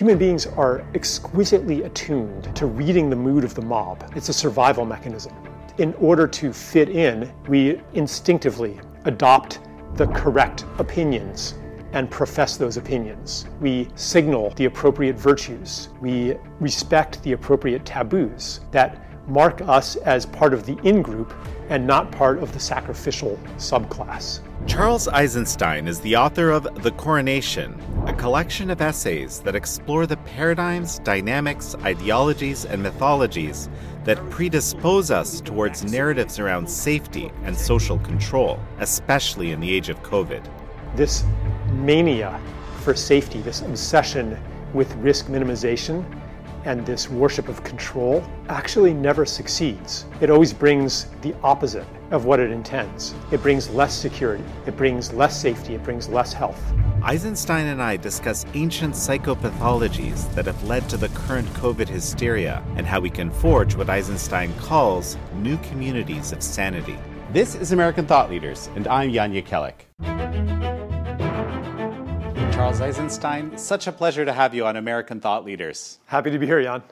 Human beings are exquisitely attuned to reading the mood of the mob. It's a survival mechanism. In order to fit in, we instinctively adopt the correct opinions and profess those opinions. We signal the appropriate virtues. We respect the appropriate taboos that mark us as part of the in group and not part of the sacrificial subclass. Charles Eisenstein is the author of The Coronation, a collection of essays that explore the paradigms, dynamics, ideologies, and mythologies that predispose us towards narratives around safety and social control, especially in the age of COVID. This mania for safety, this obsession with risk minimization, and this worship of control actually never succeeds. It always brings the opposite of what it intends. It brings less security, it brings less safety, it brings less health. Eisenstein and I discuss ancient psychopathologies that have led to the current COVID hysteria and how we can forge what Eisenstein calls new communities of sanity. This is American Thought Leaders, and I'm Yanya Jekielek. Charles Eisenstein, such a pleasure to have you on American Thought Leaders. Happy to be here, Jan.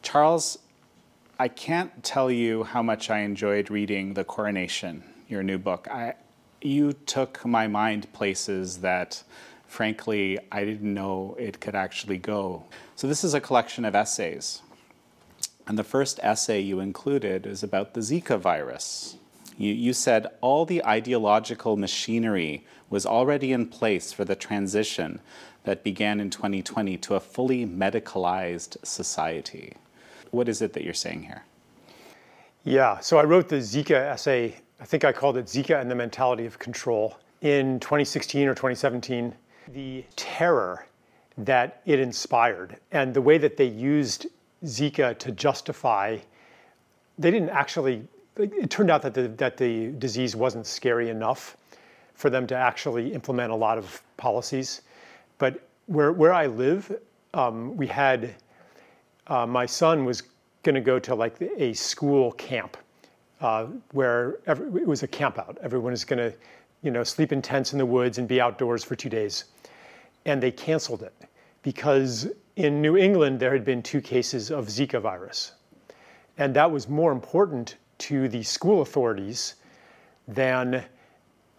Charles, I can't tell you how much I enjoyed reading The Coronation, your new book. I, you took my mind places that, frankly, I didn't know it could actually go. So, this is a collection of essays. And the first essay you included is about the Zika virus. You, you said all the ideological machinery was already in place for the transition that began in 2020 to a fully medicalized society. What is it that you're saying here? Yeah, so I wrote the Zika essay, I think I called it Zika and the Mentality of Control, in 2016 or 2017. The terror that it inspired and the way that they used Zika to justify, they didn't actually it turned out that the, that the disease wasn't scary enough for them to actually implement a lot of policies. But where, where I live, um, we had, uh, my son was going to go to like a school camp uh, where every, it was a camp out. Everyone is going to, you know, sleep in tents in the woods and be outdoors for two days. And they canceled it because in New England there had been two cases of Zika virus. And that was more important to the school authorities than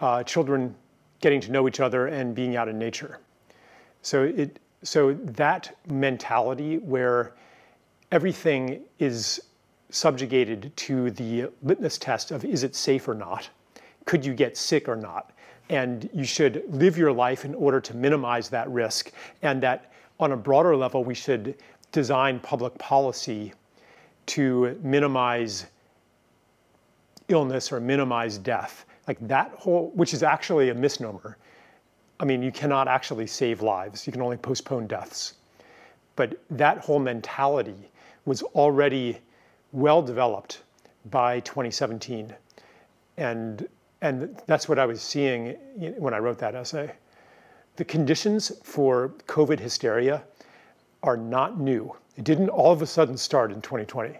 uh, children getting to know each other and being out in nature. So it so that mentality where everything is subjugated to the litmus test of is it safe or not, could you get sick or not, and you should live your life in order to minimize that risk, and that on a broader level we should design public policy to minimize illness or minimize death. Like that whole, which is actually a misnomer. I mean, you cannot actually save lives, you can only postpone deaths. But that whole mentality was already well developed by 2017. And, and that's what I was seeing when I wrote that essay. The conditions for COVID hysteria are not new. It didn't all of a sudden start in 2020.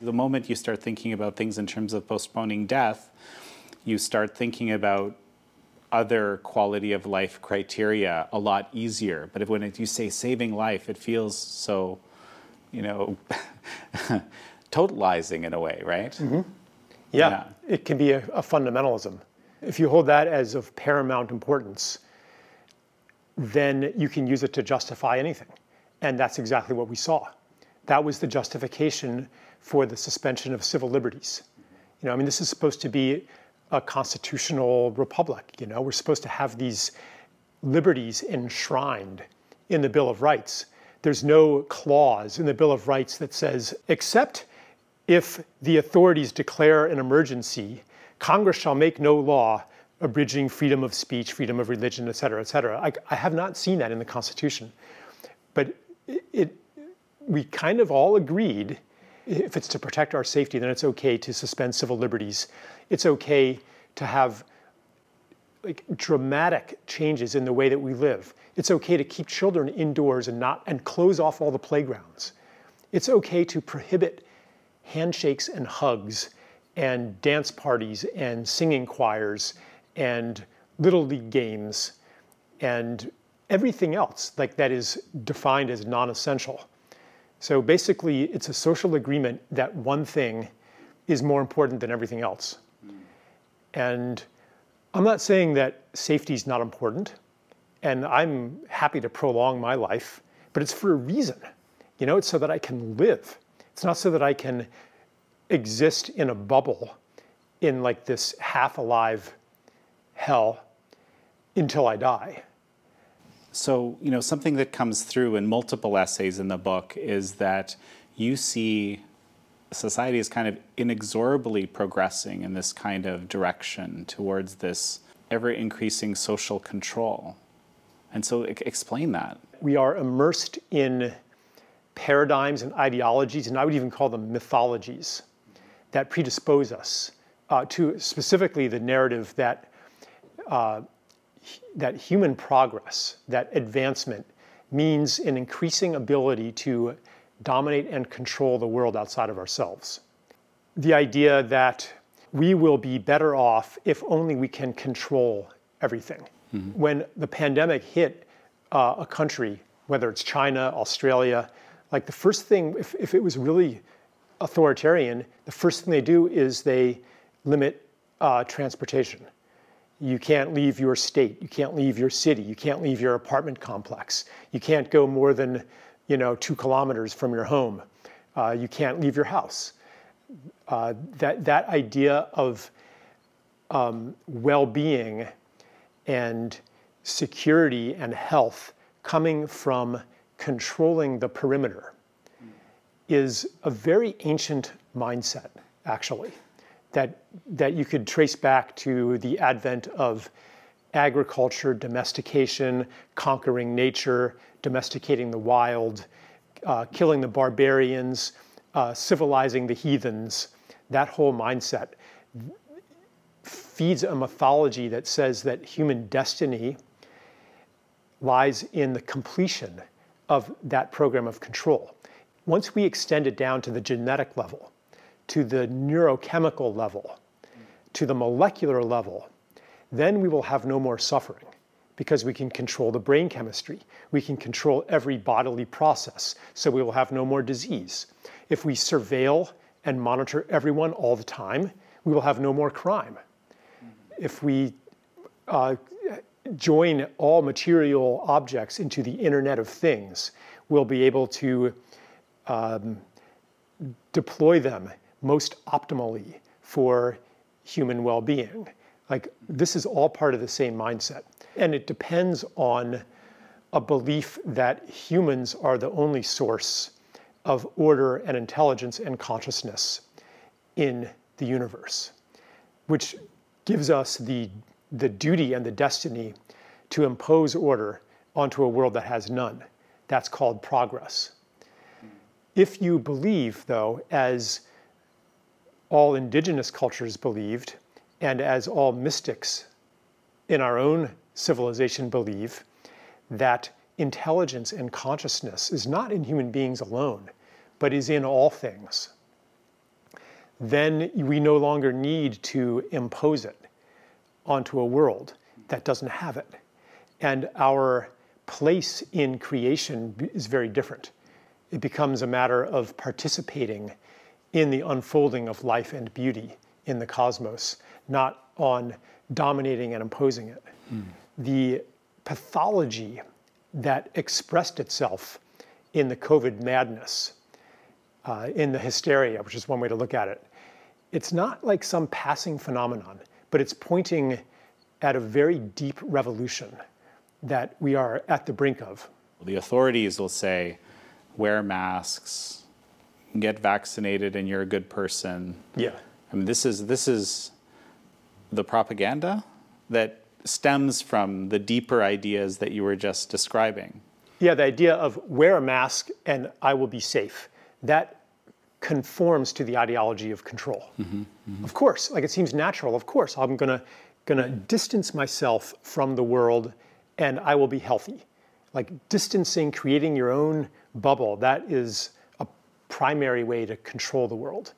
The moment you start thinking about things in terms of postponing death, you start thinking about other quality of life criteria a lot easier. But if, when it, you say saving life, it feels so, you know, totalizing in a way, right? Mm-hmm. Yeah, yeah, it can be a, a fundamentalism. If you hold that as of paramount importance, then you can use it to justify anything. And that's exactly what we saw. That was the justification for the suspension of civil liberties. You know, I mean, this is supposed to be a constitutional republic. You know, we're supposed to have these liberties enshrined in the Bill of Rights. There's no clause in the Bill of Rights that says, except if the authorities declare an emergency, Congress shall make no law abridging freedom of speech, freedom of religion, et cetera, et cetera. I, I have not seen that in the Constitution. But it, it, we kind of all agreed if it's to protect our safety, then it's okay to suspend civil liberties. It's okay to have like dramatic changes in the way that we live. It's okay to keep children indoors and not and close off all the playgrounds. It's okay to prohibit handshakes and hugs and dance parties and singing choirs and little league games and everything else like that is defined as non-essential. So basically, it's a social agreement that one thing is more important than everything else. And I'm not saying that safety is not important, and I'm happy to prolong my life, but it's for a reason. You know, it's so that I can live. It's not so that I can exist in a bubble in like this half alive hell until I die. So, you know, something that comes through in multiple essays in the book is that you see society is kind of inexorably progressing in this kind of direction towards this ever increasing social control. And so, explain that. We are immersed in paradigms and ideologies, and I would even call them mythologies, that predispose us uh, to specifically the narrative that. Uh, that human progress, that advancement, means an increasing ability to dominate and control the world outside of ourselves. The idea that we will be better off if only we can control everything. Mm-hmm. When the pandemic hit uh, a country, whether it's China, Australia, like the first thing, if, if it was really authoritarian, the first thing they do is they limit uh, transportation. You can't leave your state, you can't leave your city, you can't leave your apartment complex, you can't go more than you know, two kilometers from your home. Uh, you can't leave your house. Uh, that, that idea of um, well being and security and health coming from controlling the perimeter is a very ancient mindset, actually, that, that you could trace back to the advent of agriculture, domestication, conquering nature, domesticating the wild, uh, killing the barbarians, uh, civilizing the heathens, that whole mindset feeds a mythology that says that human destiny lies in the completion of that program of control. Once we extend it down to the genetic level, to the neurochemical level, to the molecular level, then we will have no more suffering because we can control the brain chemistry. We can control every bodily process, so we will have no more disease. If we surveil and monitor everyone all the time, we will have no more crime. If we uh, join all material objects into the Internet of Things, we'll be able to um, deploy them most optimally for human well being. Like, this is all part of the same mindset. And it depends on a belief that humans are the only source of order and intelligence and consciousness in the universe, which gives us the, the duty and the destiny to impose order onto a world that has none. That's called progress. If you believe, though, as all indigenous cultures believed, and as all mystics in our own civilization believe that intelligence and consciousness is not in human beings alone, but is in all things, then we no longer need to impose it onto a world that doesn't have it. And our place in creation is very different. It becomes a matter of participating in the unfolding of life and beauty in the cosmos, not on dominating and imposing it. Mm the pathology that expressed itself in the COVID madness, uh, in the hysteria, which is one way to look at it. It's not like some passing phenomenon, but it's pointing at a very deep revolution that we are at the brink of. The authorities will say, wear masks, get vaccinated, and you're a good person. Yeah. I mean, this is this is the propaganda that stems from the deeper ideas that you were just describing. Yeah, the idea of wear a mask and I will be safe. That conforms to the ideology of control. Mm-hmm, mm-hmm. Of course, like it seems natural. Of course, I'm gonna gonna distance myself from the world, and I will be healthy. Like distancing, creating your own bubble. That is a primary way to control the world.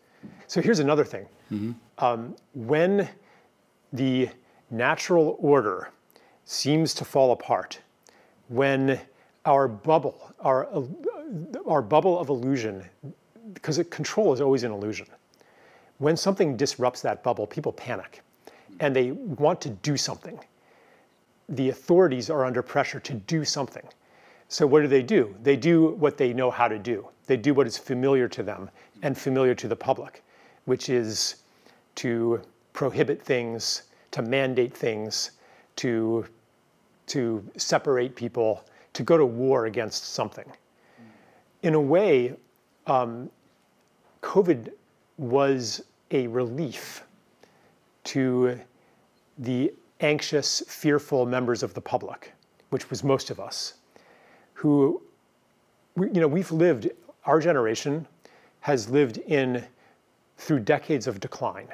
So here's another thing. Mm-hmm. Um, when the natural order seems to fall apart when our bubble, our, our bubble of illusion, because control is always an illusion. When something disrupts that bubble, people panic and they want to do something. The authorities are under pressure to do something. So, what do they do? They do what they know how to do. They do what is familiar to them and familiar to the public, which is to prohibit things, to mandate things, to, to separate people, to go to war against something. In a way, um, COVID was a relief to the anxious, fearful members of the public, which was most of us, who, you know, we've lived, our generation has lived in, through decades of decline.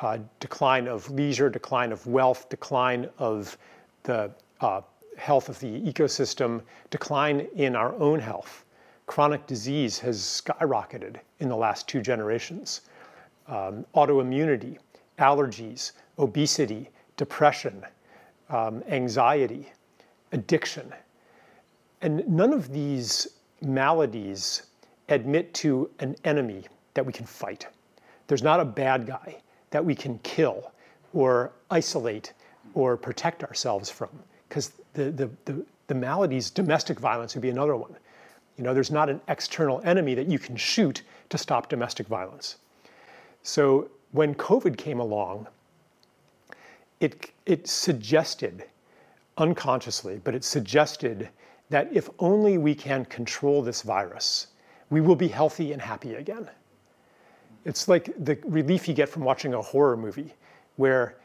Uh, decline of leisure, decline of wealth, decline of the uh, health of the ecosystem, decline in our own health. Chronic disease has skyrocketed in the last two generations. Um, autoimmunity, allergies, obesity, depression, um, anxiety, addiction. And none of these maladies admit to an enemy that we can fight. There's not a bad guy that we can kill or isolate or protect ourselves from because the, the, the, the maladies, domestic violence would be another one. You know, there's not an external enemy that you can shoot to stop domestic violence. So when COVID came along, it, it suggested, unconsciously, but it suggested that if only we can control this virus, we will be healthy and happy again. It's like the relief you get from watching a horror movie where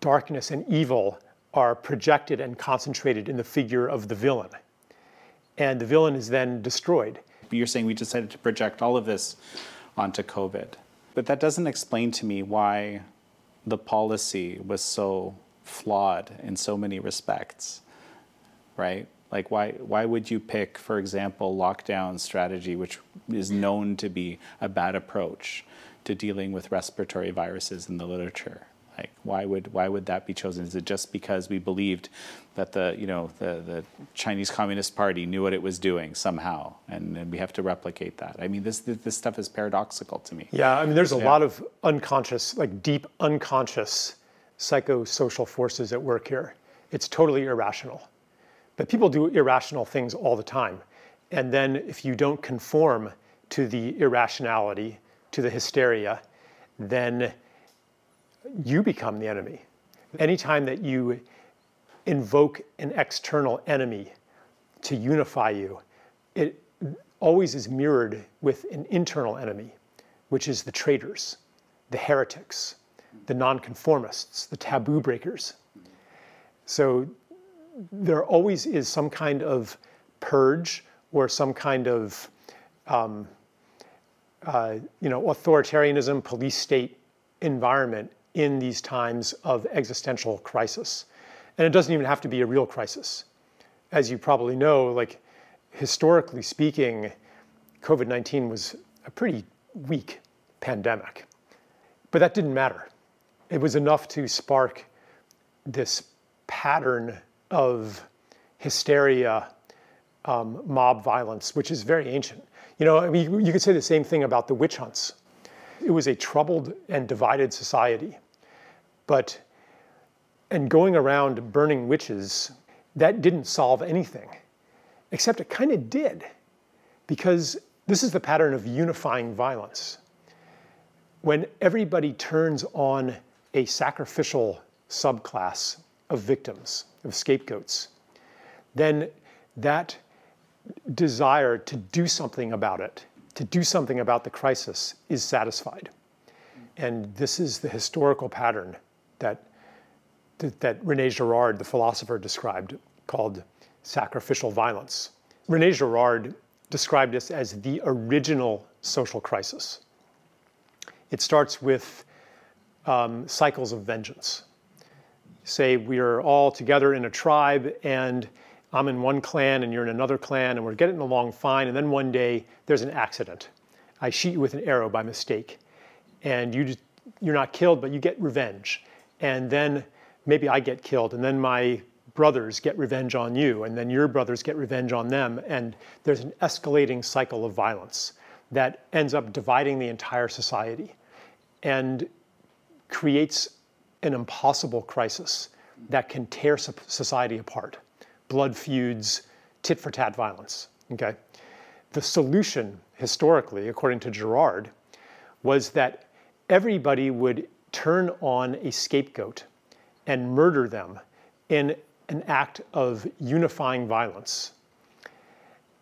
darkness and evil are projected and concentrated in the figure of the villain. And the villain is then destroyed. You're saying we decided to project all of this onto COVID. But that doesn't explain to me why the policy was so flawed in so many respects, right? Like, why, why would you pick, for example, lockdown strategy, which is known to be a bad approach to dealing with respiratory viruses in the literature? Like, why would why would that be chosen? Is it just because we believed that the you know the, the Chinese Communist Party knew what it was doing somehow, and, and we have to replicate that? I mean, this this stuff is paradoxical to me. Yeah, I mean, there's a yeah. lot of unconscious, like deep unconscious psychosocial forces at work here. It's totally irrational, but people do irrational things all the time, and then if you don't conform to the irrationality, to the hysteria, then you become the enemy. Anytime that you invoke an external enemy to unify you, it always is mirrored with an internal enemy, which is the traitors, the heretics, the nonconformists, the taboo breakers. So there always is some kind of purge or some kind of um, uh, you know authoritarianism, police state environment in these times of existential crisis. And it doesn't even have to be a real crisis. As you probably know, like historically speaking, COVID 19 was a pretty weak pandemic. But that didn't matter. It was enough to spark this pattern of hysteria, um, mob violence, which is very ancient. You know, I mean, you could say the same thing about the witch hunts. It was a troubled and divided society. But, and going around burning witches, that didn't solve anything. Except it kind of did, because this is the pattern of unifying violence. When everybody turns on a sacrificial subclass of victims, of scapegoats, then that desire to do something about it to do something about the crisis is satisfied. And this is the historical pattern that, that Rene Girard, the philosopher, described called sacrificial violence. Rene Girard described this as the original social crisis. It starts with um, cycles of vengeance. Say we are all together in a tribe and I'm in one clan and you're in another clan and we're getting along fine. And then one day there's an accident. I shoot you with an arrow by mistake. And you just, you're not killed, but you get revenge. And then maybe I get killed. And then my brothers get revenge on you, and then your brothers get revenge on them, and there's an escalating cycle of violence that ends up dividing the entire society and creates an impossible crisis that can tear society apart. Blood feuds, tit for tat violence. Okay? The solution, historically, according to Girard, was that everybody would turn on a scapegoat and murder them in an act of unifying violence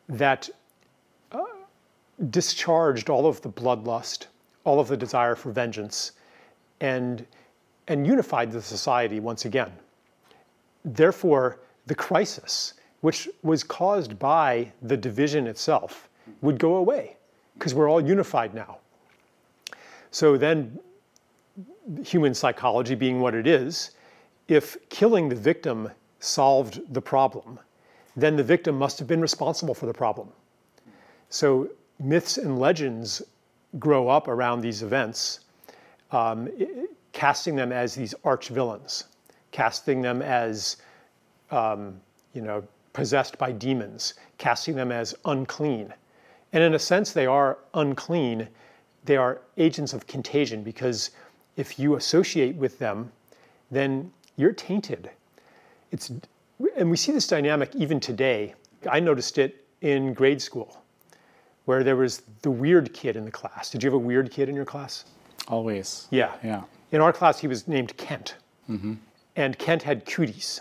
that uh, discharged all of the bloodlust, all of the desire for vengeance, and, and unified the society once again. Therefore, the crisis, which was caused by the division itself, would go away because we're all unified now. So then, human psychology being what it is, if killing the victim solved the problem, then the victim must have been responsible for the problem. So myths and legends grow up around these events, um, casting them as these arch villains, casting them as, um, you know, possessed by demons, casting them as unclean. And in a sense, they are unclean. They are agents of contagion because if you associate with them, then you're tainted. It's, and we see this dynamic even today. I noticed it in grade school, where there was the weird kid in the class. Did you have a weird kid in your class? Always. Yeah. Yeah. In our class, he was named Kent. Mm-hmm. And Kent had cooties.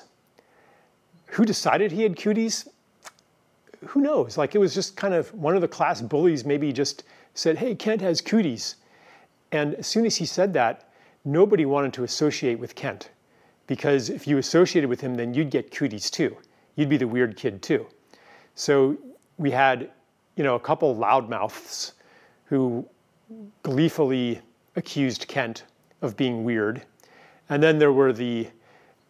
Who decided he had cooties? Who knows? Like it was just kind of one of the class bullies maybe just said, hey, Kent has cooties," And as soon as he said that, nobody wanted to associate with Kent because if you associated with him, then you'd get cooties too. You'd be the weird kid too. So we had, you know, a couple loudmouths who gleefully accused Kent of being weird. And then there were the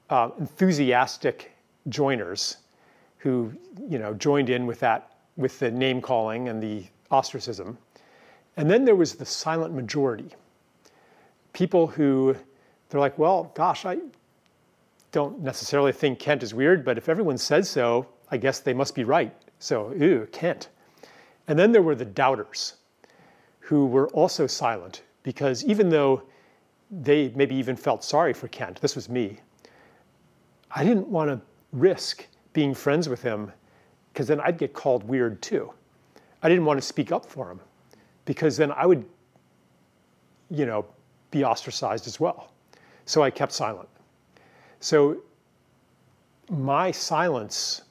uh, enthusiastic joiners who, you know, joined in with that, with the name calling and the ostracism. And then there was the silent majority. People who, they're like, well, gosh, I, don't necessarily think Kent is weird, but if everyone says so, I guess they must be right. So, ew, Kent. And then there were the doubters who were also silent because even though they maybe even felt sorry for Kent, this was me, I didn't want to risk being friends with him because then I'd get called weird too. I didn't want to speak up for him because then I would, you know, be ostracized as well. So I kept silent. So my silence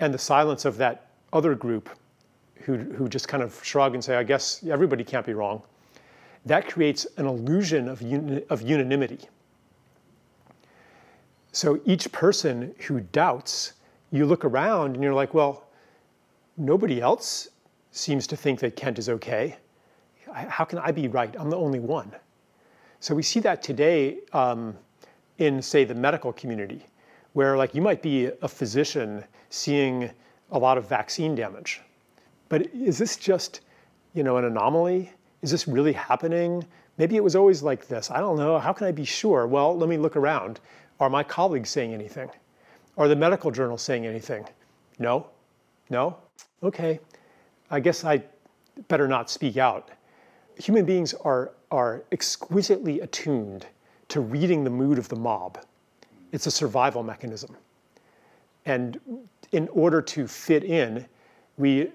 and the silence of that other group who, who just kind of shrug and say, I guess everybody can't be wrong, that creates an illusion of, uni- of unanimity. So each person who doubts, you look around and you're like, well, nobody else seems to think that Kent is okay. How can I be right? I'm the only one. So we see that today um, in, say, the medical community, where like you might be a physician seeing a lot of vaccine damage. But is this just, you know, an anomaly? Is this really happening? Maybe it was always like this. I don't know. How can I be sure? Well, let me look around. Are my colleagues saying anything? Are the medical journals saying anything? No? No? Okay. I guess I better not speak out. Human beings are, are exquisitely attuned to reading the mood of the mob. It's a survival mechanism. And in order to fit in, we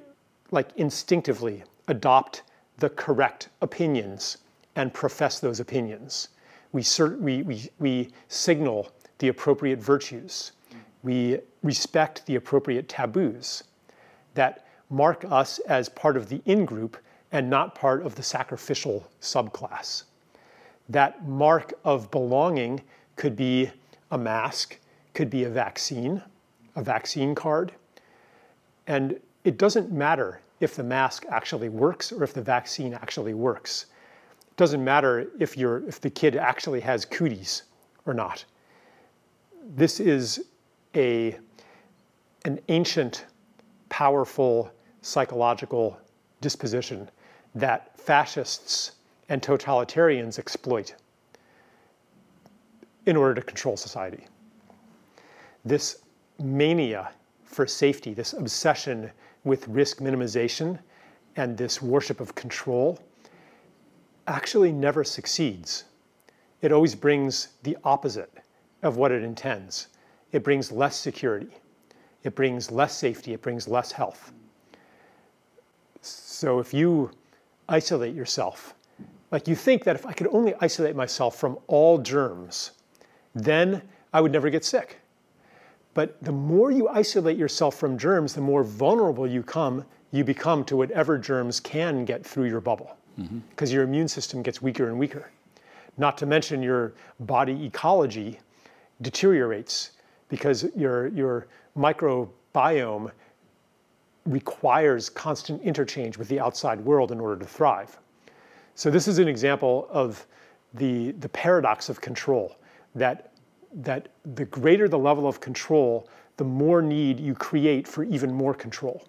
like instinctively adopt the correct opinions and profess those opinions. We, we, we, we signal the appropriate virtues. We respect the appropriate taboos that mark us as part of the in group and not part of the sacrificial subclass that mark of belonging could be a mask, could be a vaccine, a vaccine card. And it doesn't matter if the mask actually works or if the vaccine actually works. It doesn't matter if, you're, if the kid actually has cooties or not. This is a, an ancient, powerful psychological disposition that fascists and totalitarians exploit in order to control society. This mania for safety, this obsession with risk minimization, and this worship of control actually never succeeds. It always brings the opposite of what it intends. It brings less security, it brings less safety, it brings less health. So if you isolate yourself, like you think that if I could only isolate myself from all germs, then I would never get sick. But the more you isolate yourself from germs, the more vulnerable you come, you become to whatever germs can get through your bubble. Because mm-hmm. your immune system gets weaker and weaker. Not to mention your body ecology deteriorates because your, your microbiome requires constant interchange with the outside world in order to thrive. So this is an example of the, the paradox of control, that, that the greater the level of control, the more need you create for even more control.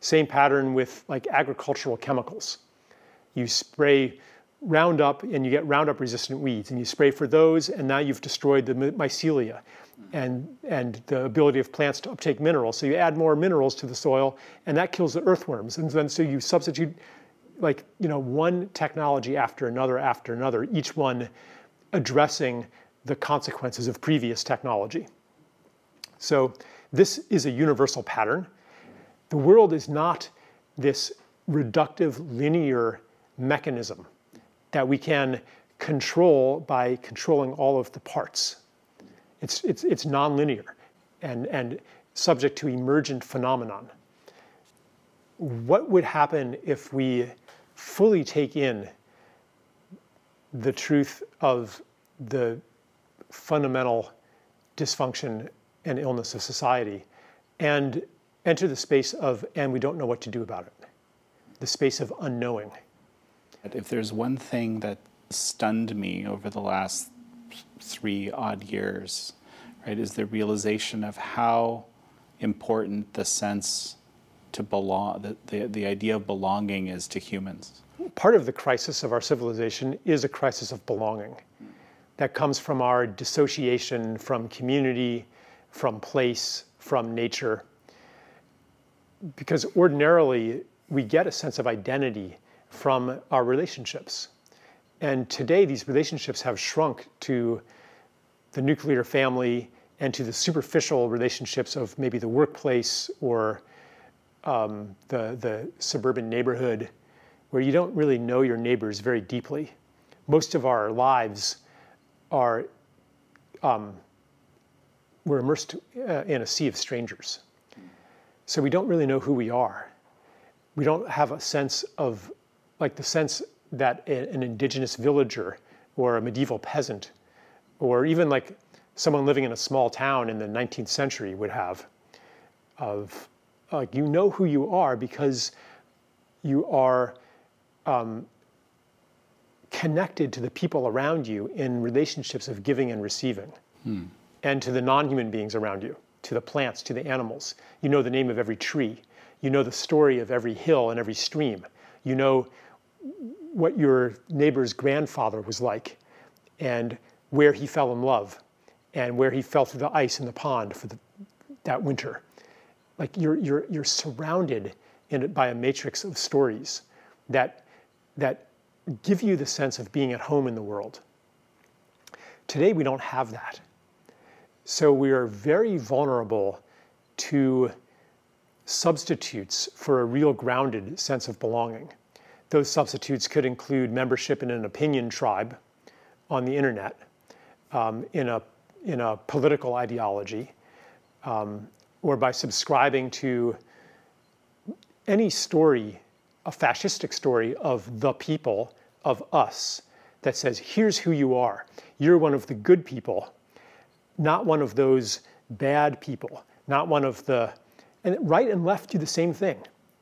Same pattern with like agricultural chemicals. You spray Roundup and you get Roundup resistant weeds, and you spray for those, and now you've destroyed the mycelia and, and the ability of plants to uptake minerals. So you add more minerals to the soil, and that kills the earthworms. And then so you substitute like you know one technology after another after another, each one addressing the consequences of previous technology. So this is a universal pattern. The world is not this reductive linear mechanism that we can control by controlling all of the parts. It's, it's, it's nonlinear and, and subject to emergent phenomenon. What would happen if we fully take in the truth of the fundamental dysfunction and illness of society and enter the space of, and we don't know what to do about it, the space of unknowing? If there's one thing that stunned me over the last three odd years, right, is the realization of how important the sense to belong, the, the, the idea of belonging is to humans. Part of the crisis of our civilization is a crisis of belonging that comes from our dissociation from community, from place, from nature. Because ordinarily, we get a sense of identity from our relationships. And today, these relationships have shrunk to the nuclear family and to the superficial relationships of maybe the workplace or um, the, the suburban neighborhood, where you don't really know your neighbors very deeply. Most of our lives are, um, we're immersed uh, in a sea of strangers. So we don't really know who we are. We don't have a sense of like the sense that an indigenous villager or a medieval peasant or even like someone living in a small town in the 19th century would have of like you know who you are because you are um, connected to the people around you in relationships of giving and receiving hmm. and to the non-human beings around you to the plants to the animals you know the name of every tree you know the story of every hill and every stream you know what your neighbor's grandfather was like and where he fell in love and where he fell through the ice in the pond for the, that winter. Like you're, you're, you're surrounded in, by a matrix of stories that, that give you the sense of being at home in the world. Today, we don't have that. So we are very vulnerable to substitutes for a real grounded sense of belonging. Those substitutes could include membership in an opinion tribe on the internet, um, in, a, in a political ideology, um, or by subscribing to any story, a fascistic story of the people, of us, that says, here's who you are. You're one of the good people, not one of those bad people, not one of the, and right and left do the same thing,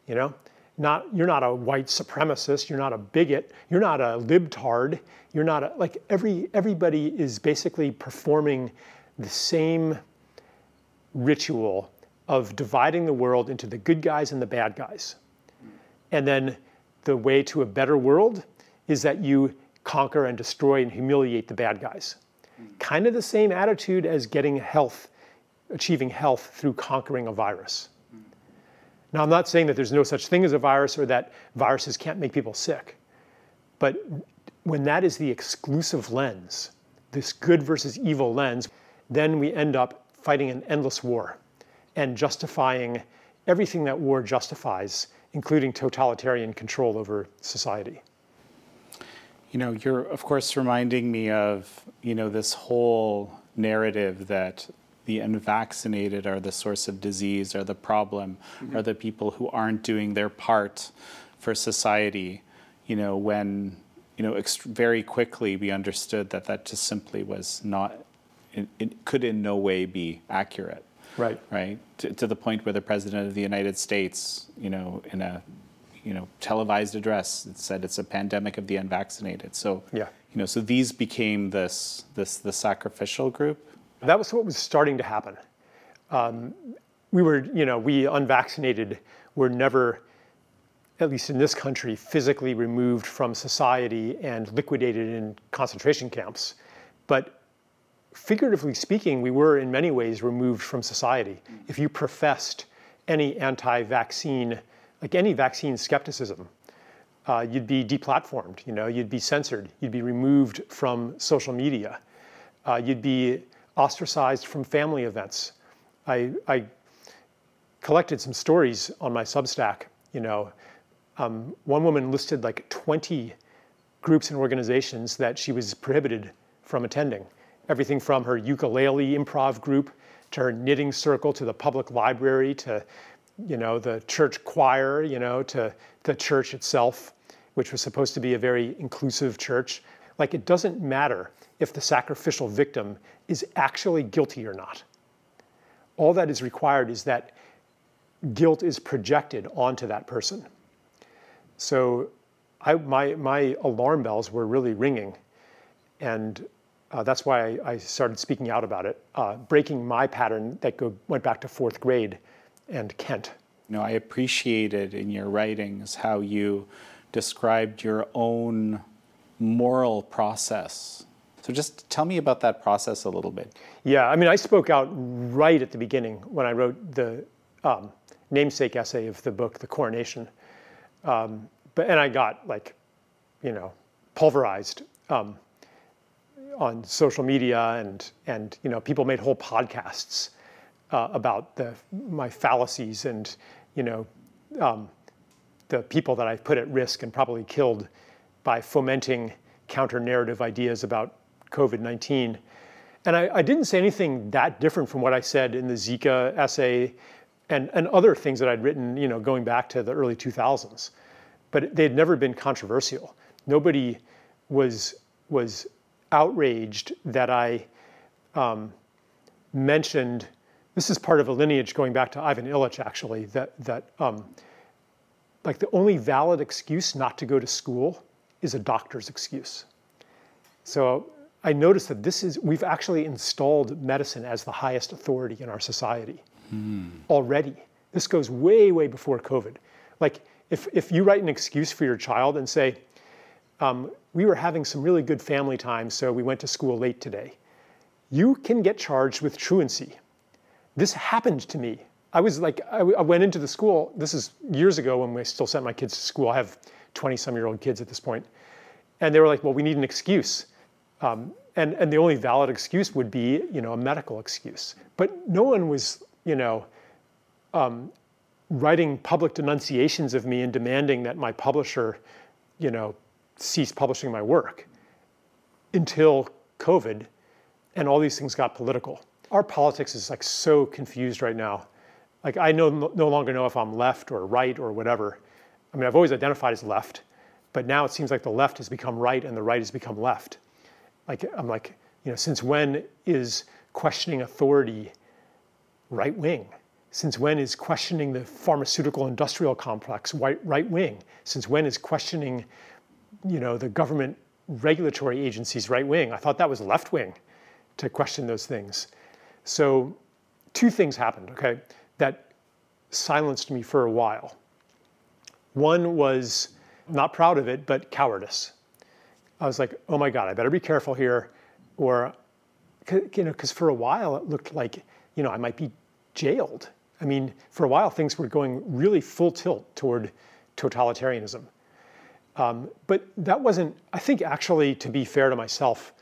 you know? not you're not a white supremacist you're not a bigot you're not a libtard you're not a, like every everybody is basically performing the same ritual of dividing the world into the good guys and the bad guys and then the way to a better world is that you conquer and destroy and humiliate the bad guys kind of the same attitude as getting health achieving health through conquering a virus. Now, I'm not saying that there's no such thing as a virus or that viruses can't make people sick, but when that is the exclusive lens, this good versus evil lens, then we end up fighting an endless war and justifying everything that war justifies, including totalitarian control over society. You know, you're of course reminding me of, you know, this whole narrative that the unvaccinated are the source of disease, are the problem, mm-hmm. are the people who aren't doing their part for society. You know, when you know, ext- very quickly we understood that that just simply was not, it, it could in no way be accurate. Right. Right. To, to, the point where the president of the United States, you know, in a, you know, televised address, it said it's a pandemic of the unvaccinated. So, yeah. you know, so these became this this the sacrificial group. That was what was starting to happen. Um, we were, you know, we unvaccinated were never at least in this country, physically removed from society and liquidated in concentration camps. But figuratively speaking, we were in many ways removed from society. If you professed any anti vaccine, like any vaccine skepticism, uh, you'd be deplatformed, you know, you'd be censored, you'd be removed from social media, uh, you'd be ostracized from family events. I, I collected some stories on my Substack, you know, um, one woman listed like 20 groups and organizations that she was prohibited from attending. Everything from her ukulele improv group to her knitting circle to the public library to you know the church choir you know to the church itself which was supposed to be a very inclusive church. Like it doesn't matter if the sacrificial victim is actually guilty or not. All that is required is that guilt is projected onto that person. So I, my, my alarm bells were really ringing. And uh, that's why I, I, started speaking out about it, uh, breaking my pattern that go, went back to fourth grade and Kent. You know, I appreciated in your writings how you described your own moral process. So just tell me about that process a little bit. Yeah, I mean, I spoke out right at the beginning when I wrote the um, namesake essay of the book, The Coronation. Um, but and I got like, you know, pulverized um, on social media and and you know people made whole podcasts uh, about the my fallacies and you know um, the people that I put at risk and probably killed by fomenting counter narrative ideas about COVID 19. And I, I, didn't say anything that different from what I said in the Zika essay and, and other things that I'd written, you know, going back to the early 2000s but they had never been controversial. Nobody was was outraged that I um, mentioned. This is part of a lineage going back to Ivan Illich, actually. That that um, like the only valid excuse not to go to school is a doctor's excuse. So I noticed that this is we've actually installed medicine as the highest authority in our society mm. already. This goes way way before COVID. Like if, if you write an excuse for your child and say, um, we were having some really good family time, so we went to school late today, you can get charged with truancy. This happened to me. I was like, I, I went into the school, this is years ago when we still sent my kids to school. I have 20 some year old kids at this point. And they were like, well, we need an excuse. Um, and, and the only valid excuse would be, you know, a medical excuse. But no one was, you know, um, writing public denunciations of me and demanding that my publisher, you know, cease publishing my work until COVID and all these things got political. Our politics is like so confused right now. Like I no, no longer know if I'm left or right or whatever. I mean, I've always identified as left, but now it seems like the left has become right and the right has become left. Like I'm like, you know, since when is questioning authority right wing? Since when is questioning the pharmaceutical industrial complex right, wing? Since when is questioning, you know, the government regulatory agencies right wing? I thought that was left wing to question those things. So two things happened, okay, that silenced me for a while. One was not proud of it, but cowardice. I was like, oh my God, I better be careful here. Or, you know, because for a while it looked like you know, I might be jailed. I mean, for a while, things were going really full tilt toward totalitarianism. Um, but that wasn't, I think, actually, to be fair to myself,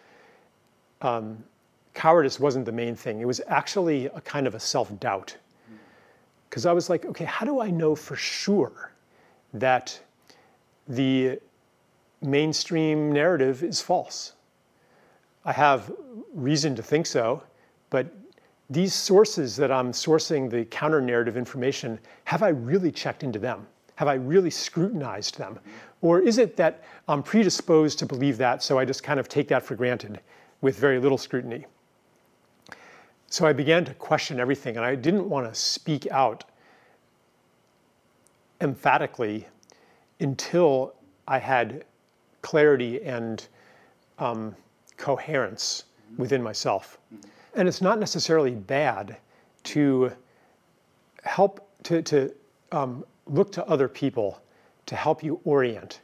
um, cowardice wasn't the main thing. It was actually a kind of a self doubt. Because I was like, okay, how do I know for sure that the mainstream narrative is false? I have reason to think so, but these sources that I'm sourcing the counter narrative information, have I really checked into them? Have I really scrutinized them? Or is it that I'm predisposed to believe that, so I just kind of take that for granted with very little scrutiny? So I began to question everything, and I didn't want to speak out emphatically until I had clarity and um, coherence within myself. And it's not necessarily bad to help to, to um, look to other people to help you orient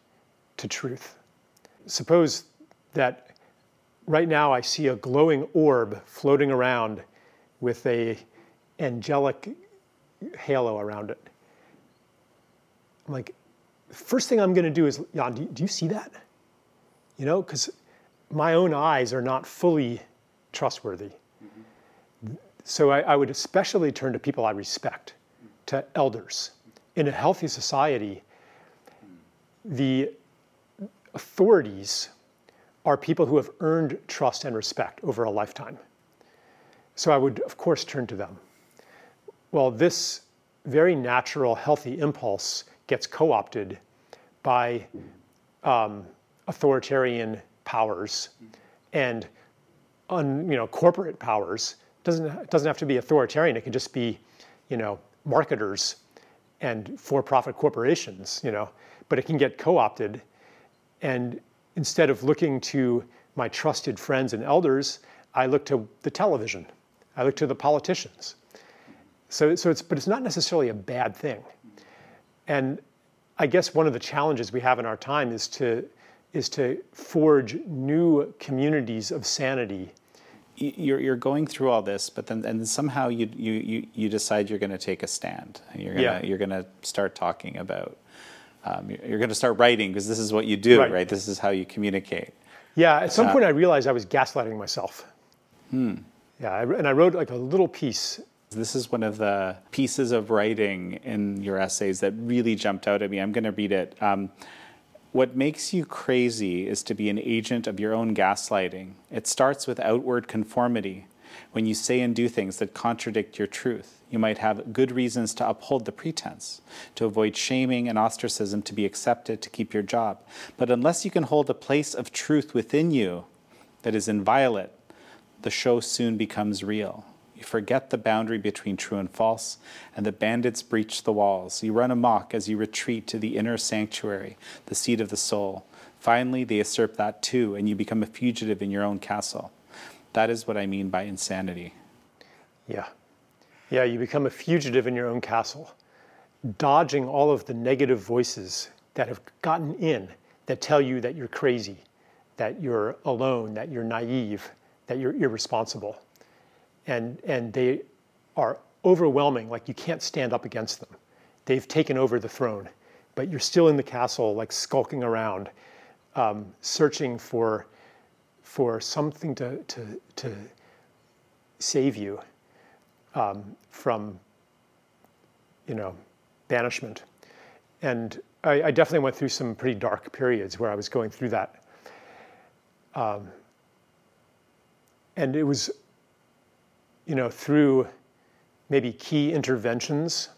to truth. Suppose that right now I see a glowing orb floating around with a angelic halo around it. I'm like, first thing I'm going to do is, Jan, do you, do you see that? You know, because my own eyes are not fully trustworthy. Mm-hmm. So I, I, would especially turn to people I respect, to elders. In a healthy society, the authorities are people who have earned trust and respect over a lifetime. So I would, of course, turn to them. Well, this very natural, healthy impulse gets co opted by um, authoritarian powers and un, you know, corporate powers. Doesn't, it doesn't have to be authoritarian, it can just be you know, marketers and for profit corporations, you know, but it can get co opted. And instead of looking to my trusted friends and elders, I look to the television, I look to the politicians. So, so it's, but it's not necessarily a bad thing. And I guess one of the challenges we have in our time is to is to forge new communities of sanity. You're, you're going through all this, but then and somehow you, you, you, you decide you're going to take a stand. You're going yeah. you're going to start talking about, um, you're going to start writing because this is what you do, right. right. This is how you communicate. Yeah, at some uh, point I realized I was gaslighting myself. Hmm. Yeah, I, and I wrote like a little piece this is one of the pieces of writing in your essays that really jumped out at me. I'm going to read it. Um, what makes you crazy is to be an agent of your own gaslighting. It starts with outward conformity. When you say and do things that contradict your truth, you might have good reasons to uphold the pretense, to avoid shaming and ostracism, to be accepted, to keep your job. But unless you can hold a place of truth within you that is inviolate, the show soon becomes real. You forget the boundary between true and false, and the bandits breach the walls. You run amok as you retreat to the inner sanctuary, the seat of the soul. Finally, they usurp that too, and you become a fugitive in your own castle. That is what I mean by insanity. Yeah. Yeah, you become a fugitive in your own castle, dodging all of the negative voices that have gotten in that tell you that you're crazy, that you're alone, that you're naive, that you're irresponsible and, and they are overwhelming, like you can't stand up against them. They've taken over the throne, but you're still in the castle, like skulking around, um, searching for, for something to, to, to save you um, from, you know, banishment. And I, I, definitely went through some pretty dark periods where I was going through that. Um, and it was you know, through maybe key interventions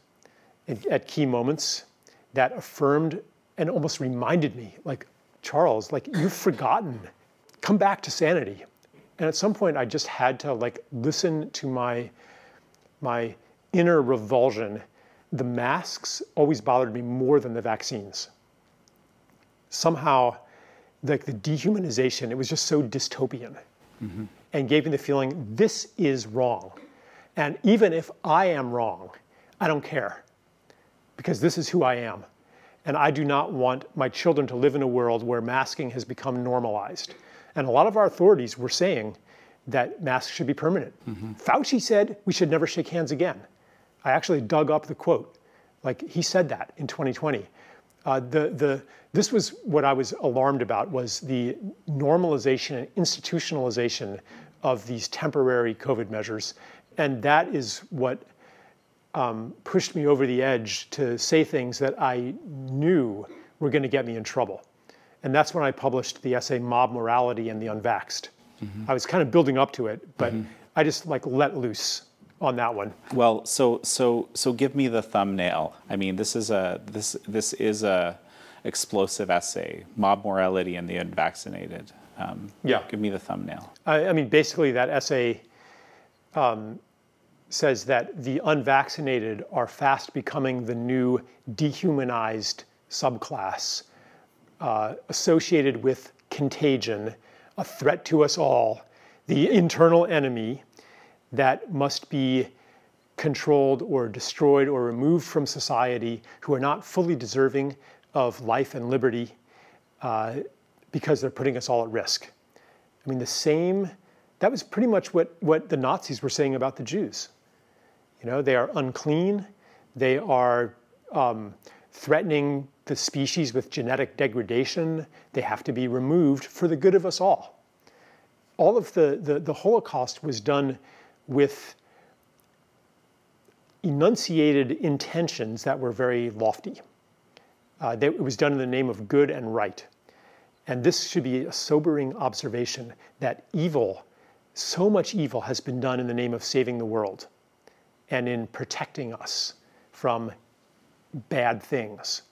at key moments that affirmed and almost reminded me, like, Charles, like, you've forgotten. Come back to sanity. And at some point, I just had to, like, listen to my, my inner revulsion. The masks always bothered me more than the vaccines. Somehow, like, the dehumanization, it was just so dystopian. Mm-hmm and gave me the feeling this is wrong. And even if I am wrong, I don't care because this is who I am. And I do not want my children to live in a world where masking has become normalized. And a lot of our authorities were saying that masks should be permanent. Mm-hmm. Fauci said we should never shake hands again. I actually dug up the quote. Like he said that in 2020. Uh, the, the, this was what I was alarmed about was the normalization and institutionalization of these temporary COVID measures. And that is what um, pushed me over the edge to say things that I knew were going to get me in trouble. And that's when I published the essay Mob Morality and the Unvaxxed. Mm-hmm. I was kind of building up to it, but mm-hmm. I just like let loose on that one. Well, so so so give me the thumbnail. I mean, this is a this this is a explosive essay, mob morality and the unvaccinated. Um, yeah, give me the thumbnail. I, I mean, basically, that essay um, says that the unvaccinated are fast becoming the new dehumanized subclass uh, associated with contagion, a threat to us all, the internal enemy that must be controlled or destroyed or removed from society, who are not fully deserving of life and liberty uh, because they're putting us all at risk. I mean, the same, that was pretty much what, what the Nazis were saying about the Jews. You know, they are unclean, they are um, threatening the species with genetic degradation, they have to be removed for the good of us all. All of the, the, the Holocaust was done with enunciated intentions that were very lofty. Uh, they, it was done in the name of good and right. And this should be a sobering observation that evil, so much evil, has been done in the name of saving the world and in protecting us from bad things.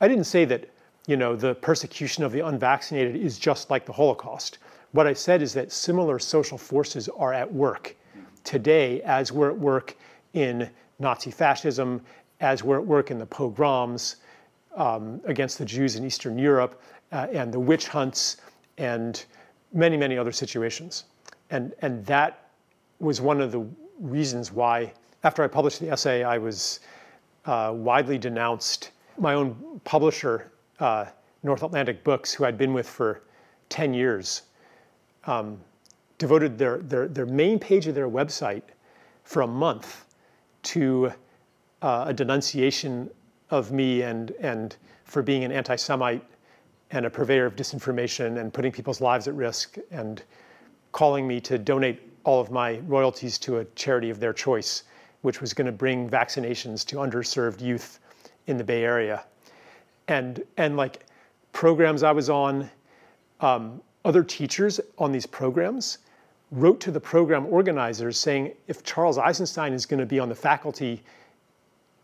I didn't say that you know the persecution of the unvaccinated is just like the Holocaust. What I said is that similar social forces are at work today as we're at work in Nazi fascism, as we're at work in the pogroms um, against the Jews in Eastern Europe, uh, and the witch hunts, and many, many other situations. And, and that was one of the reasons why, after I published the essay, I was uh, widely denounced. My own publisher, uh, North Atlantic Books, who I'd been with for 10 years, um, devoted their, their, their main page of their website for a month to uh, a denunciation of me and, and for being an anti Semite and a purveyor of disinformation and putting people's lives at risk and calling me to donate all of my royalties to a charity of their choice, which was going to bring vaccinations to underserved youth in the Bay Area. And, and like programs I was on, um, other teachers on these programs wrote to the program organizers saying, if Charles Eisenstein is going to be on the faculty,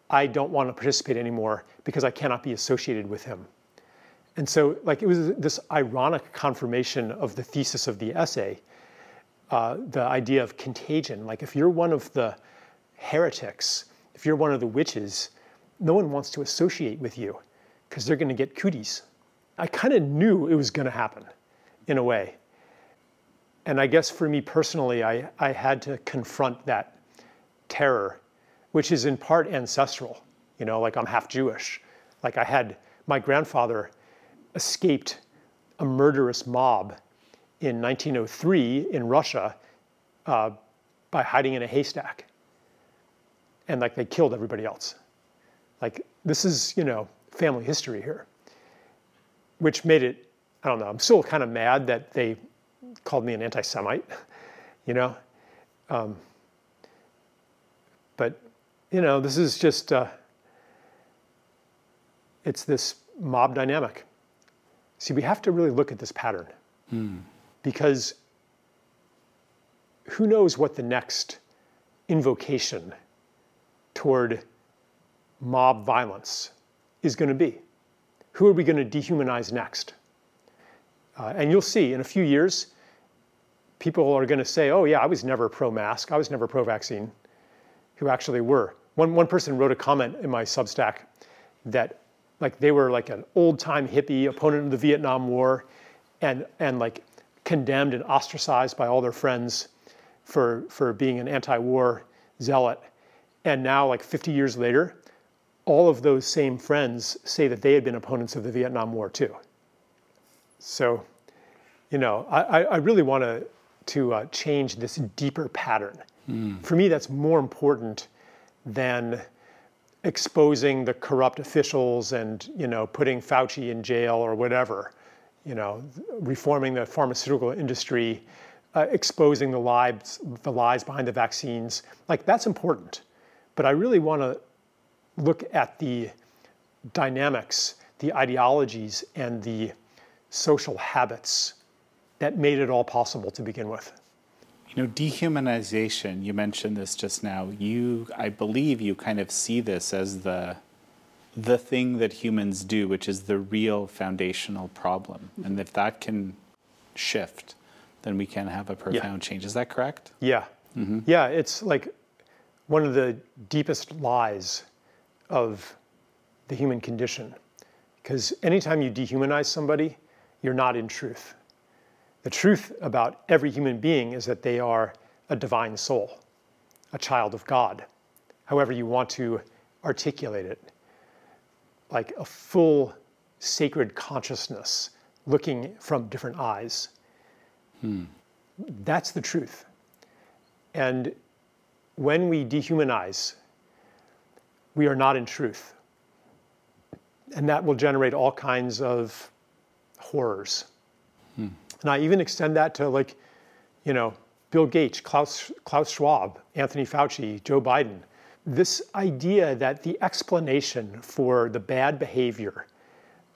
I don't want to participate anymore because I cannot be associated with him. And so, like, it was this ironic confirmation of the thesis of the essay, uh, the idea of contagion. Like, if you're one of the heretics, if you're one of the witches, no one wants to associate with you because they're going to get cooties. I kind of knew it was going to happen in a way and I guess for me personally, I, I had to confront that terror, which is in part ancestral. You know, like I'm half Jewish. Like I had my grandfather escaped a murderous mob in 1903 in Russia uh, by hiding in a haystack. And like they killed everybody else. Like this is, you know, family history here, which made it, I don't know, I'm still kind of mad that they called me an anti-Semite, you know. Um, but you know, this is just uh, it's this mob dynamic. See, we have to really look at this pattern mm. because who knows what the next invocation toward mob violence is going to be? Who are we going to dehumanize next? Uh, and you'll see in a few years, people are going to say, oh, yeah, I was never pro mask, I was never pro vaccine, who actually were. One, one person wrote a comment in my Substack that like they were like an old time hippie opponent of the Vietnam War and, and like condemned and ostracized by all their friends for, for being an anti war zealot. And now, like 50 years later, all of those same friends say that they had been opponents of the Vietnam War too. So, you know, I, I really want to to uh, change this deeper pattern. For me, that's more important than exposing the corrupt officials and you know putting Fauci in jail or whatever. You know, reforming the pharmaceutical industry, uh, exposing the lies the lies behind the vaccines. Like that's important, but I really want to look at the dynamics, the ideologies, and the social habits that made it all possible to begin with. You know, dehumanization, you mentioned this just now. You, I believe you kind of see this as the, the thing that humans do, which is the real foundational problem. And if that can shift, then we can have a profound change. Is that correct? Yeah. Mm-hmm. Yeah, it's like one of the deepest lies of the human condition. Because anytime you dehumanize somebody, you're not in truth. The truth about every human being is that they are a divine soul, a child of God, however you want to articulate it, like a full sacred consciousness looking from different eyes. Hmm. That's the truth. And when we dehumanize, we are not in truth. And that will generate all kinds of horrors. And I even extend that to like, you know, Bill Gates, Klaus, Klaus Schwab, Anthony Fauci, Joe Biden. This idea that the explanation for the bad behavior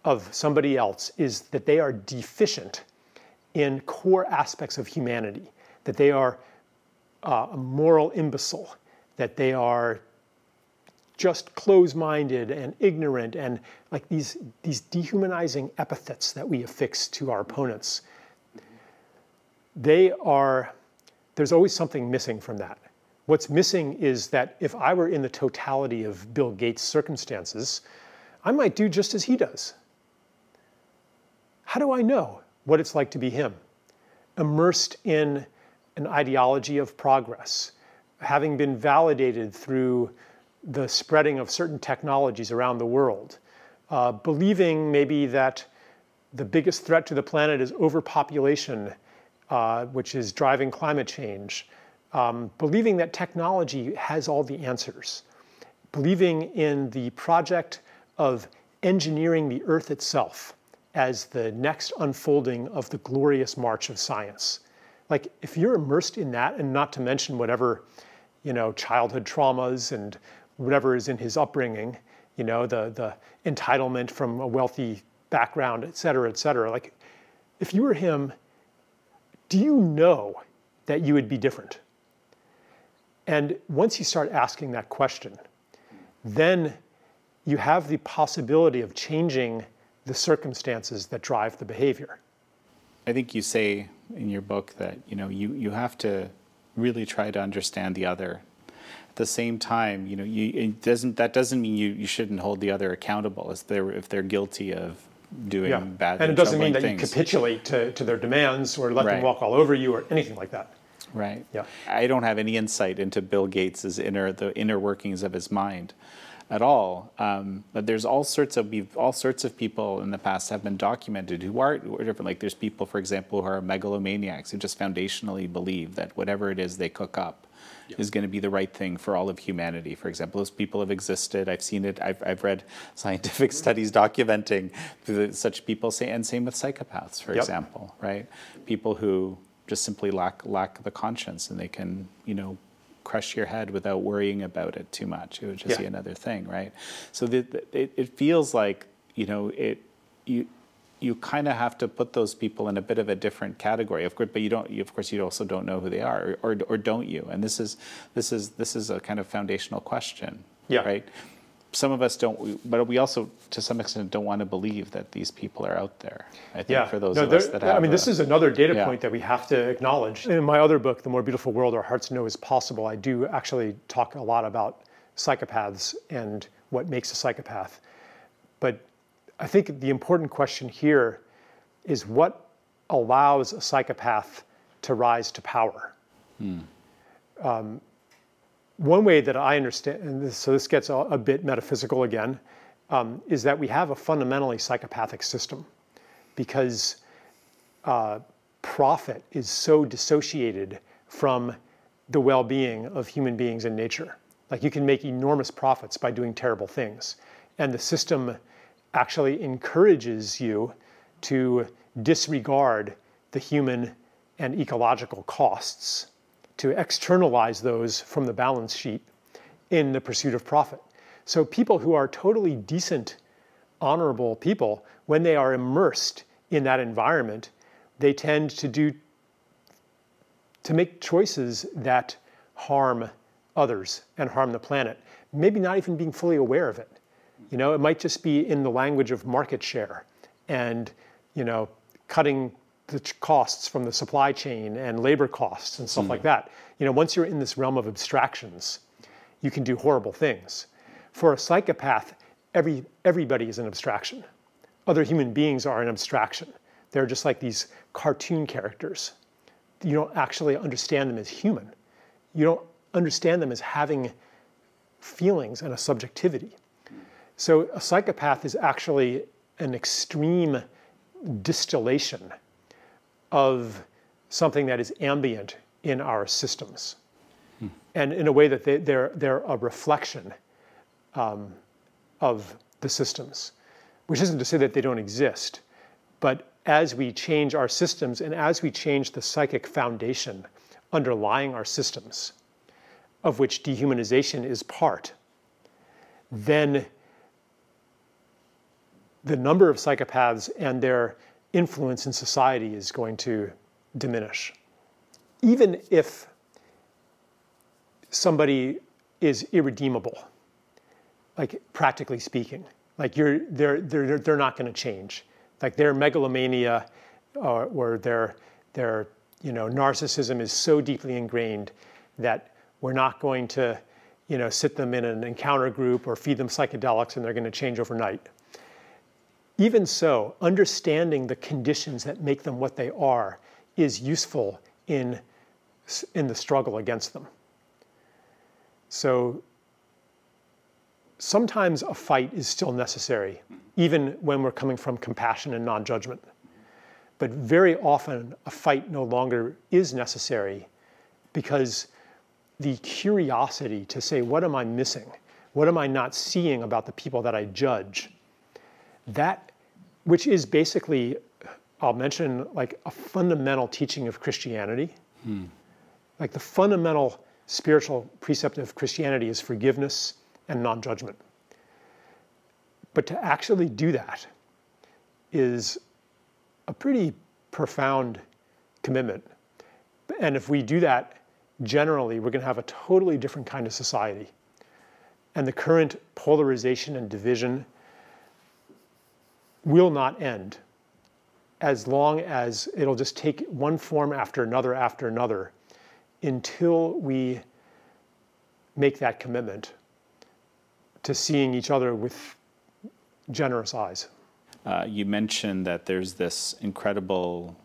of somebody else is that they are deficient in core aspects of humanity, that they are uh, a moral imbecile, that they are just close-minded and ignorant and like these these dehumanizing epithets that we affix to our opponents they are there's always something missing from that. What's missing is that if i were in the totality of bill gates circumstances i might do just as he does. How do i know what it's like to be him? Immersed in an ideology of progress having been validated through the spreading of certain technologies around the world, uh, believing maybe that the biggest threat to the planet is overpopulation, uh, which is driving climate change, um, believing that technology has all the answers, believing in the project of engineering the Earth itself as the next unfolding of the glorious march of science. Like, if you're immersed in that, and not to mention whatever, you know, childhood traumas and whatever is in his upbringing, you know, the, the entitlement from a wealthy background, et cetera, et cetera. Like, if you were him, do you know that you would be different? And once you start asking that question, then you have the possibility of changing the circumstances that drive the behavior. I think you say in your book that you know you, you have to really try to understand the other. At the same time, you know, you, it doesn't that doesn't mean you, you shouldn't hold the other accountable if they're if they're guilty of doing Yeah. bad And it doesn't mean that troubling you capitulate to, to their demands or let Right. them walk all over you or anything like that. Right. Yeah. I don't have any insight into Bill Gates's inner the inner workings of his mind at all. Um, but there's all sorts of we've all sorts of people in the past have been documented who are, who are different. Like there's people, for example, who are megalomaniacs who just foundationally believe that whatever it is they cook up is going to be the right thing for all of humanity. For example, those people have existed. I've seen it. I've, I've read scientific studies documenting the, such people. Say, and same with psychopaths, for Yep. example, right? People who just simply lack lack the conscience and they can, you know, crush your head without worrying about it too much. It would just Yeah. be another thing, right? So the, the, it, it feels like you know it you you kind of have to put those people in a bit of a different category of course but you don't you, of course you also don't know who they are or, or, or don't you and this is this is this is a kind of foundational question Yeah. right some of us don't but we also to some extent don't want to believe that these people are out there i think Yeah. for those No, of us that have I mean, this a- is another data Yeah. point that we have to acknowledge. In my other book, The More Beautiful World Our Hearts Know Is Possible, I do actually talk a lot about psychopaths and what makes a psychopath. But I think the important question here is what allows a psychopath to rise to power? Um, one way that I understand, and this, so this gets a, a bit metaphysical again, um, is that we have a fundamentally psychopathic system because uh, profit is so dissociated from the well being of human beings and nature. Like you can make enormous profits by doing terrible things. And the system actually encourages you to disregard the human and ecological costs, to externalize those from the balance sheet in the pursuit of profit. So people who are totally decent, honorable people, when they are immersed in that environment, they tend to do to make choices that harm others and harm the planet, maybe not even being fully aware of it. You know, it might just be in the language of market share and, you know, cutting the costs from the supply chain and labor costs and stuff mm. like that. You know, once you're in this realm of abstractions, you can do horrible things. For a psychopath, every, everybody is an abstraction. Other human beings are an abstraction. They're just like these cartoon characters. You don't actually understand them as human. You don't understand them as having feelings and a subjectivity. So a psychopath is actually an extreme distillation of something that is ambient in our systems. Hmm. And in a way that they, are they're, they're a reflection um, of the systems, which isn't to say that they don't exist, but as we change our systems and as we change the psychic foundation underlying our systems, of which dehumanization is part, then the number of psychopaths and their influence in society is going to diminish. Even if somebody is irredeemable, like practically speaking, like you're, they're, they're, they're not going to change. Like their megalomania or, or their, their you know, narcissism is so deeply ingrained that we're not going to you know, sit them in an encounter group or feed them psychedelics and they're going to change overnight. Even so, understanding the conditions that make them what they are is useful in, in the struggle against them. So sometimes a fight is still necessary, even when we're coming from compassion and non judgment. But very often, a fight no longer is necessary because the curiosity to say, what am I missing? What am I not seeing about the people that I judge? That which is basically, I'll mention like a fundamental teaching of Christianity. Hmm. Like the fundamental spiritual precept of Christianity is forgiveness and non judgment. But to actually do that is a pretty profound commitment. And if we do that generally, we're going to have a totally different kind of society. And the current polarization and division will not end as long as it'll just take one form after another after another until we make that commitment to seeing each other with generous eyes. Uh, you mentioned that there's this incredible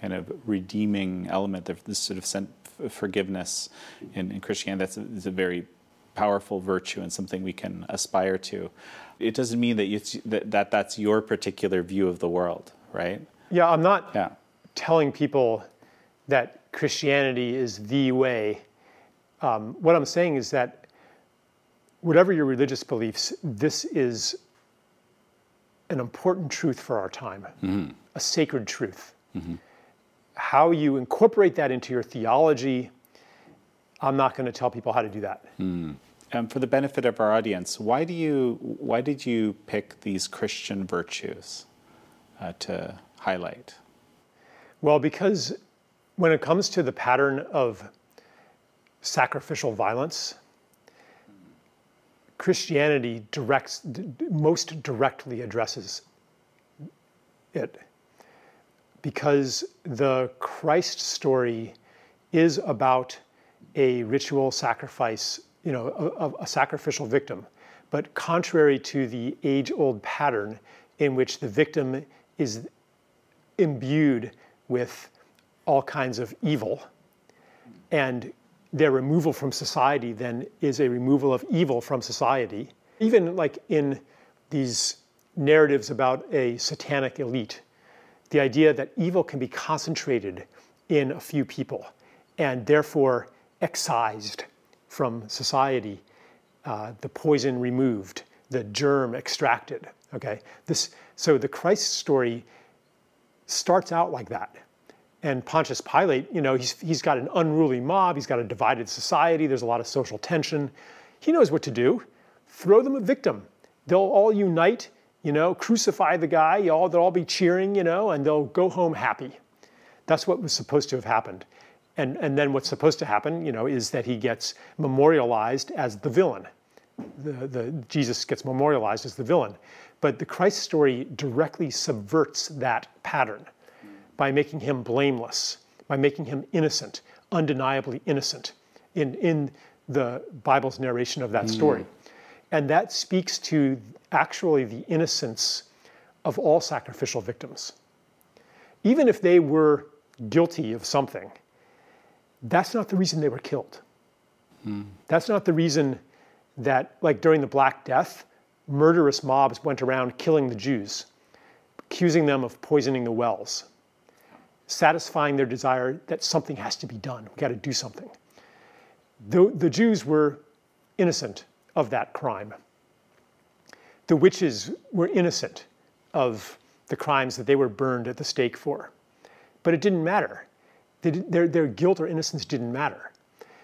kind of redeeming element, of this sort of forgiveness in, in Christianity. That's a, a very powerful virtue and something we can aspire to. It doesn't mean that, you, that, that that's your particular view of the world, right? Yeah, I'm not yeah. telling people that Christianity is the way. Um, what I'm saying is that whatever your religious beliefs, this is an important truth for our time, mm-hmm. a sacred truth. Mm-hmm. How you incorporate that into your theology, I'm not going to tell people how to do that. Mm. Um, for the benefit of our audience, why do you why did you pick these Christian virtues uh, to highlight? Well, because when it comes to the pattern of sacrificial violence, Christianity directs most directly addresses it because the Christ story is about a ritual sacrifice you know, a, a sacrificial victim. But contrary to the age old pattern in which the victim is imbued with all kinds of evil, and their removal from society then is a removal of evil from society. Even like in these narratives about a satanic elite, the idea that evil can be concentrated in a few people and therefore excised from society, uh, the poison removed, the germ extracted. Okay, this so the Christ story starts out like that. And Pontius Pilate, you know, he's, he's got an unruly mob, he's got a divided society, there's a lot of social tension. He knows what to do. Throw them a victim. They'll all unite, you know, crucify the guy, all, they'll all be cheering, you know, and they'll go home happy. That's what was supposed to have happened. And, and then what's supposed to happen, you know, is that he gets memorialized as the villain. The, the, Jesus gets memorialized as the villain. But the Christ story directly subverts that pattern by making him blameless, by making him innocent, undeniably innocent in, in the Bible's narration of that mm. story. And that speaks to actually the innocence of all sacrificial victims. Even if they were guilty of something, that's not the reason they were killed. Mm. That's not the reason that, like during the Black Death, murderous mobs went around killing the Jews, accusing them of poisoning the wells, satisfying their desire that something has to be done. We got to do something. The, the Jews were innocent of that crime. The witches were innocent of the crimes that they were burned at the stake for. But it didn't matter. Their, their guilt or innocence didn't matter.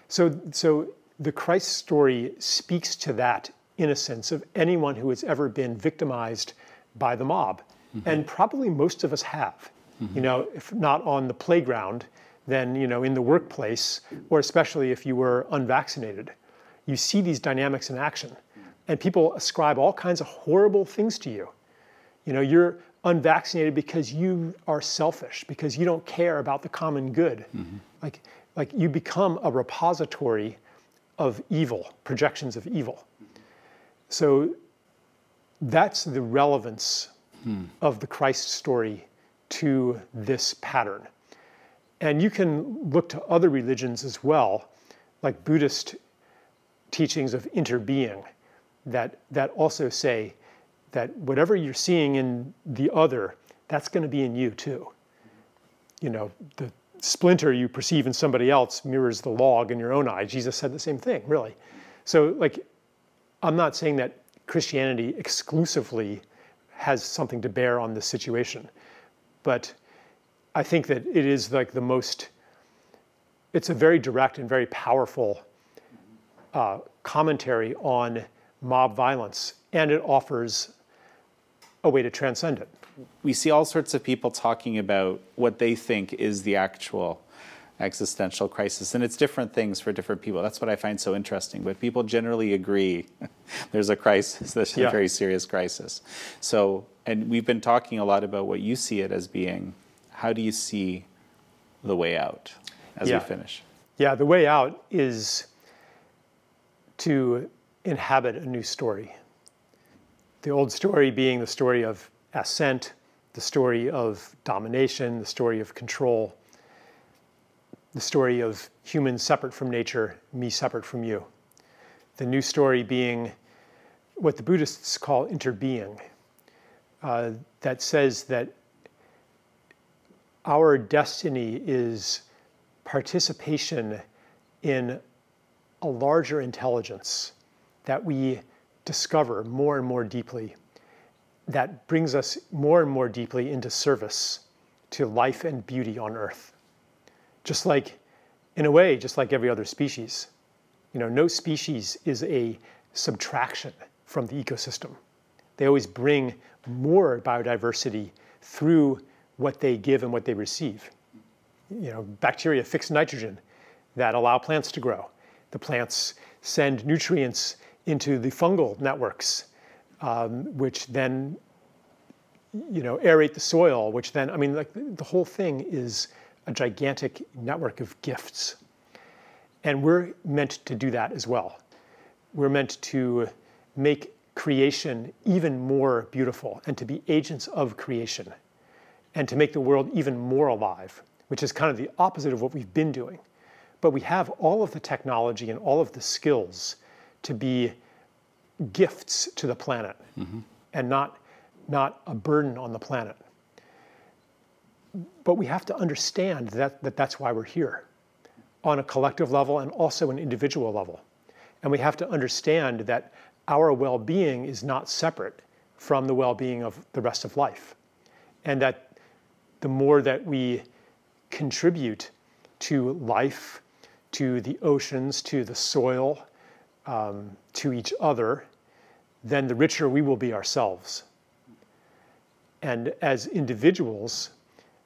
So, so the Christ story speaks to that innocence of anyone who has ever been victimized by the mob. Mm-hmm. And probably most of us have. Mm-hmm. You know, if not on the playground, then you know in the workplace, or especially if you were unvaccinated. You see these dynamics in action, and people ascribe all kinds of horrible things to you. You know, you're unvaccinated because you are selfish, because you don't care about the common good. Mm-hmm. Like, like you become a repository of evil, projections of evil. So that's the relevance hmm. of the Christ story to this pattern. And you can look to other religions as well, like Buddhist teachings of interbeing, that, that also say that whatever you're seeing in the other, that's going to be in you too. You know, the splinter you perceive in somebody else mirrors the log in your own eye. Jesus said the same thing, really. So, like, I'm not saying that Christianity exclusively has something to bear on this situation, but I think that it is like the most, it's a very direct and very powerful uh, commentary on mob violence, and it offers a way to transcend it. We see all sorts of people talking about what they think is the actual existential crisis. And it's different things for different people. That's what I find so interesting. But people generally agree there's a crisis, there's yeah. a very serious crisis. So, and we've been talking a lot about what you see it as being. How do you see the way out as yeah. we finish? Yeah, the way out is to inhabit a new story. The old story being the story of ascent, the story of domination, the story of control the story of humans separate from nature, me separate from you. The new story being what the Buddhists call interbeing, uh, that says that our destiny is participation in a larger intelligence that we discover more and more deeply, that brings us more and more deeply into service to life and beauty on earth just like, in a way, just like every other species. You know, no species is a subtraction from the ecosystem. They always bring more biodiversity through what they give and what they receive. You know, bacteria fix nitrogen that allow plants to grow. The plants send nutrients into the fungal networks, um, which then, you know, aerate the soil, which then, I mean, like the whole thing is a gigantic network of gifts. And we're meant to do that as well. We're meant to make creation even more beautiful and to be agents of creation and to make the world even more alive, which is kind of the opposite of what we've been doing. But we have all of the technology and all of the skills to be gifts to the planet mm-hmm. and not, not a burden on the planet but we have to understand that, that that's why we're here on a collective level and also an individual level. And we have to understand that our well being is not separate from the well being of the rest of life. And that the more that we contribute to life, to the oceans, to the soil, um, to each other, then the richer we will be ourselves. And as individuals,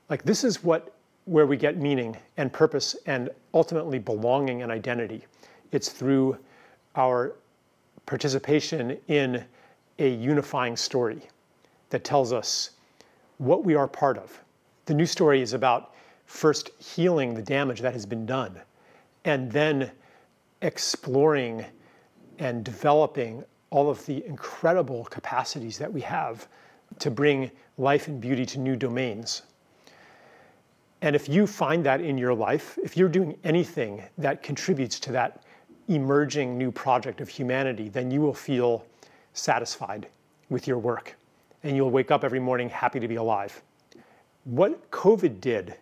like this is what where we get meaning and purpose and ultimately belonging and identity. It's through our participation in a unifying story that tells us what we are part of. The new story is about first healing the damage that has been done and then exploring and developing all of the incredible capacities that we have to bring life and beauty to new domains. And if you find that in your life, if you're doing anything that contributes to that emerging new project of humanity, then you will feel satisfied with your work and you'll wake up every morning happy to be alive. What COVID did,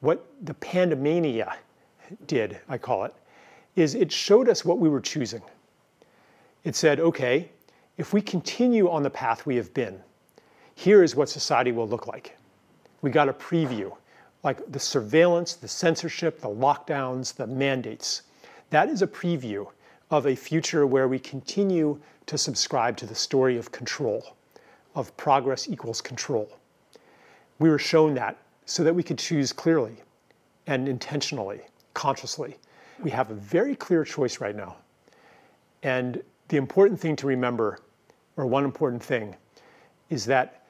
what the pandemania did, I call it, is it showed us what we were choosing. It said, okay, if we continue on the path we have been, here is what society will look like. We got a preview, like the surveillance, the censorship, the lockdowns, the mandates. That is a preview of a future where we continue to subscribe to the story of control, of progress equals control. We were shown that so that we could choose clearly and intentionally, consciously. We have a very clear choice right now. And the important thing to remember, or one important thing, is that,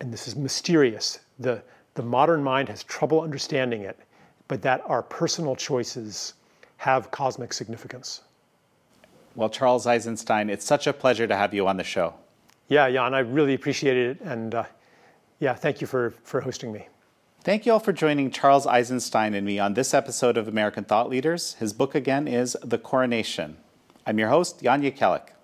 and this is mysterious, the, the modern mind has trouble understanding it, but that our personal choices have cosmic significance. Well, Charles Eisenstein, it's such a pleasure to have you on the show. Yeah, Jan, I really appreciated it. And uh, yeah, thank you for, for hosting me. Thank you all for joining Charles Eisenstein and me on this episode of American Thought Leaders. His book again is The Coronation. I'm your host, Jan Jekielek.